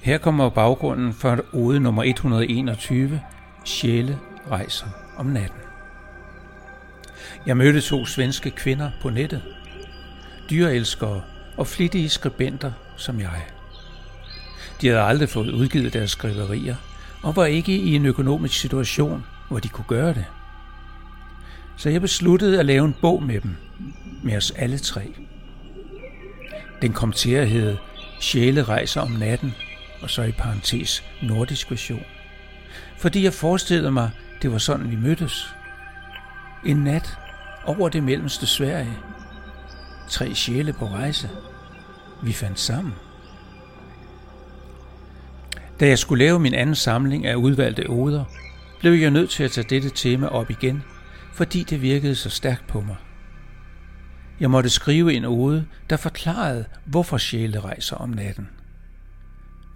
Her kommer baggrunden for ode nummer 121, Sjæle rejser om natten. Jeg mødte to svenske kvinder på nettet. Dyreelskere og flittige skribenter som jeg. De havde aldrig fået udgivet deres skriverier og var ikke i en økonomisk situation, hvor de kunne gøre det. Så jeg besluttede at lave en bog med dem, med os alle tre. Den kom til at hedde Sjælerejser om natten og så i parentes nordisk version. Fordi jeg forestillede mig, det var sådan, vi mødtes. En nat over det mellemste Sverige. Tre sjæle på rejse. Vi fandt sammen. Da jeg skulle lave min anden samling af udvalgte oder, blev jeg nødt til at tage dette tema op igen, fordi det virkede så stærkt på mig. Jeg måtte skrive en ode, der forklarede, hvorfor sjæle rejser om natten –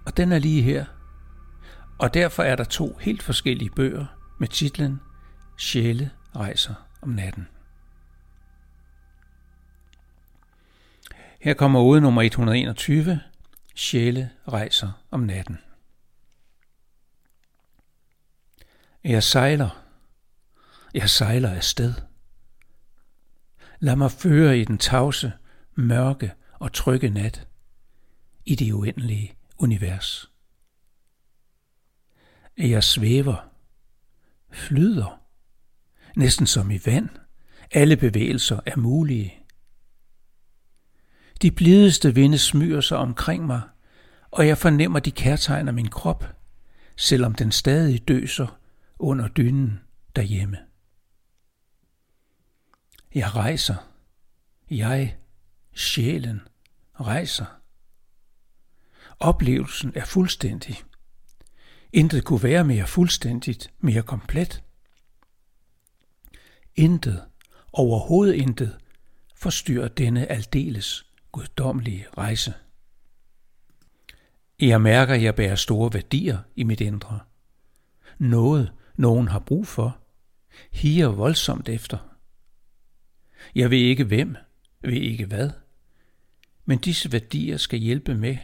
og den er lige her. Og derfor er der to helt forskellige bøger med titlen Sjæle rejser om natten. Her kommer ode nummer 121. Sjæle rejser om natten. Jeg sejler. Jeg sejler afsted. Lad mig føre i den tavse, mørke og trygge nat. I det uendelige univers. Jeg svæver, flyder, næsten som i vand. Alle bevægelser er mulige. De blideste vinde smyger sig omkring mig, og jeg fornemmer de kærtegner min krop, selvom den stadig døser under dynen derhjemme. Jeg rejser. Jeg, sjælen, rejser. Oplevelsen er fuldstændig. Intet kunne være mere fuldstændigt, mere komplet. Intet, overhovedet intet, forstyrrer denne aldeles guddommelige rejse. Jeg mærker, at jeg bærer store værdier i mit indre. Noget, nogen har brug for, higer voldsomt efter. Jeg ved ikke hvem, ved ikke hvad, men disse værdier skal hjælpe med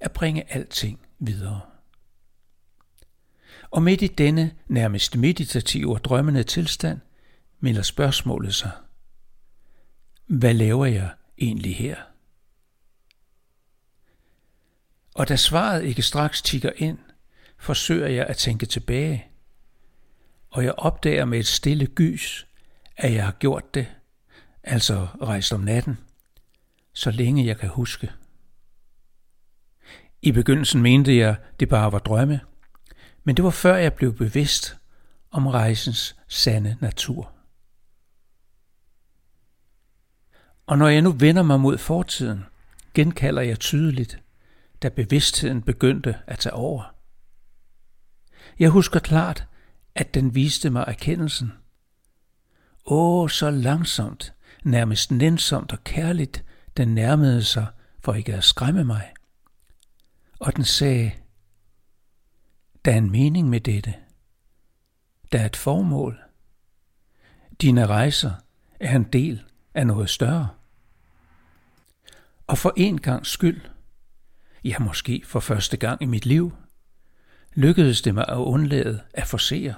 at bringe alting videre. Og midt i denne nærmest meditative og drømmende tilstand, melder spørgsmålet sig. Hvad laver jeg egentlig her? Og da svaret ikke straks tigger ind, forsøger jeg at tænke tilbage, og jeg opdager med et stille gys, at jeg har gjort det, altså rejst om natten, så længe jeg kan huske. I begyndelsen mente jeg, det bare var drømme, men det var før jeg blev bevidst om rejsens sande natur. Og når jeg nu vender mig mod fortiden, genkalder jeg tydeligt, da bevidstheden begyndte at tage over. Jeg husker klart, at den viste mig erkendelsen. Åh, så langsomt, nærmest nænsomt og kærligt, den nærmede sig for ikke at skræmme mig og den sagde, der er en mening med dette. Der er et formål. Dine rejser er en del af noget større. Og for en gang skyld, ja måske for første gang i mit liv, lykkedes det mig at undlade at forsere.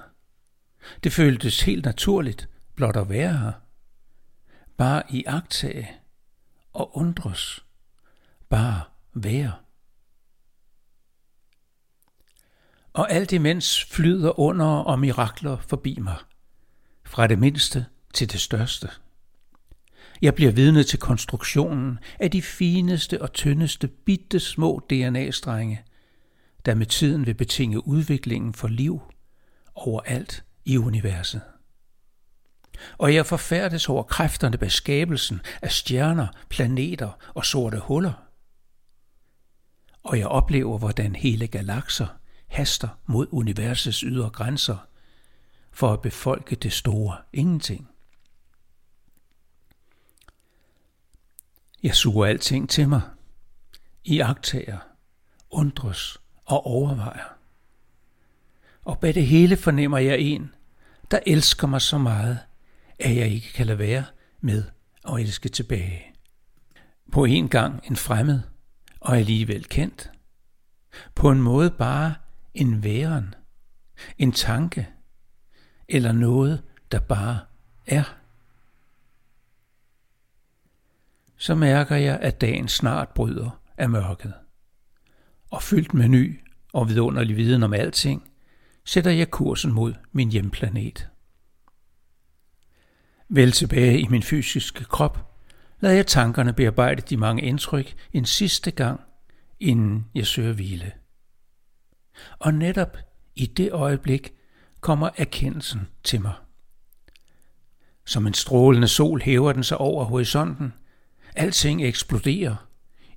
Det føltes helt naturligt blot at være her. Bare i agtage og undres. Bare være. og alt imens flyder under og mirakler forbi mig, fra det mindste til det største. Jeg bliver vidne til konstruktionen af de fineste og tyndeste bitte små DNA-strenge, der med tiden vil betinge udviklingen for liv overalt i universet. Og jeg forfærdes over kræfterne bag skabelsen af stjerner, planeter og sorte huller. Og jeg oplever, hvordan hele galakser haster mod universets ydre grænser for at befolke det store ingenting. Jeg suger alting til mig, i agtager, undres og overvejer. Og bag det hele fornemmer jeg en, der elsker mig så meget, at jeg ikke kan lade være med at elske tilbage. På en gang en fremmed og alligevel kendt. På en måde bare en væren, en tanke eller noget, der bare er. Så mærker jeg, at dagen snart bryder af mørket. Og fyldt med ny og vidunderlig viden om alting, sætter jeg kursen mod min hjemplanet. Vel tilbage i min fysiske krop, lader jeg tankerne bearbejde de mange indtryk en sidste gang, inden jeg søger hvile. Og netop i det øjeblik kommer erkendelsen til mig. Som en strålende sol hæver den sig over horisonten. Alting eksploderer.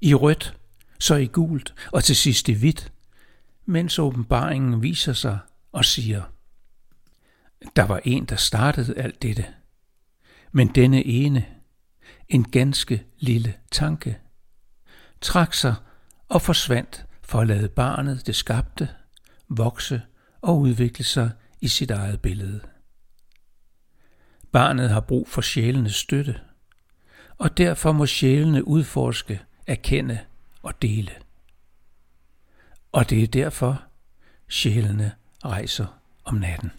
I rødt, så i gult og til sidst i hvidt, mens åbenbaringen viser sig og siger, der var en, der startede alt dette. Men denne ene, en ganske lille tanke, trak sig og forsvandt for at lade barnet, det skabte, vokse og udvikle sig i sit eget billede. Barnet har brug for sjælenes støtte, og derfor må sjælene udforske, erkende og dele. Og det er derfor, sjælene rejser om natten.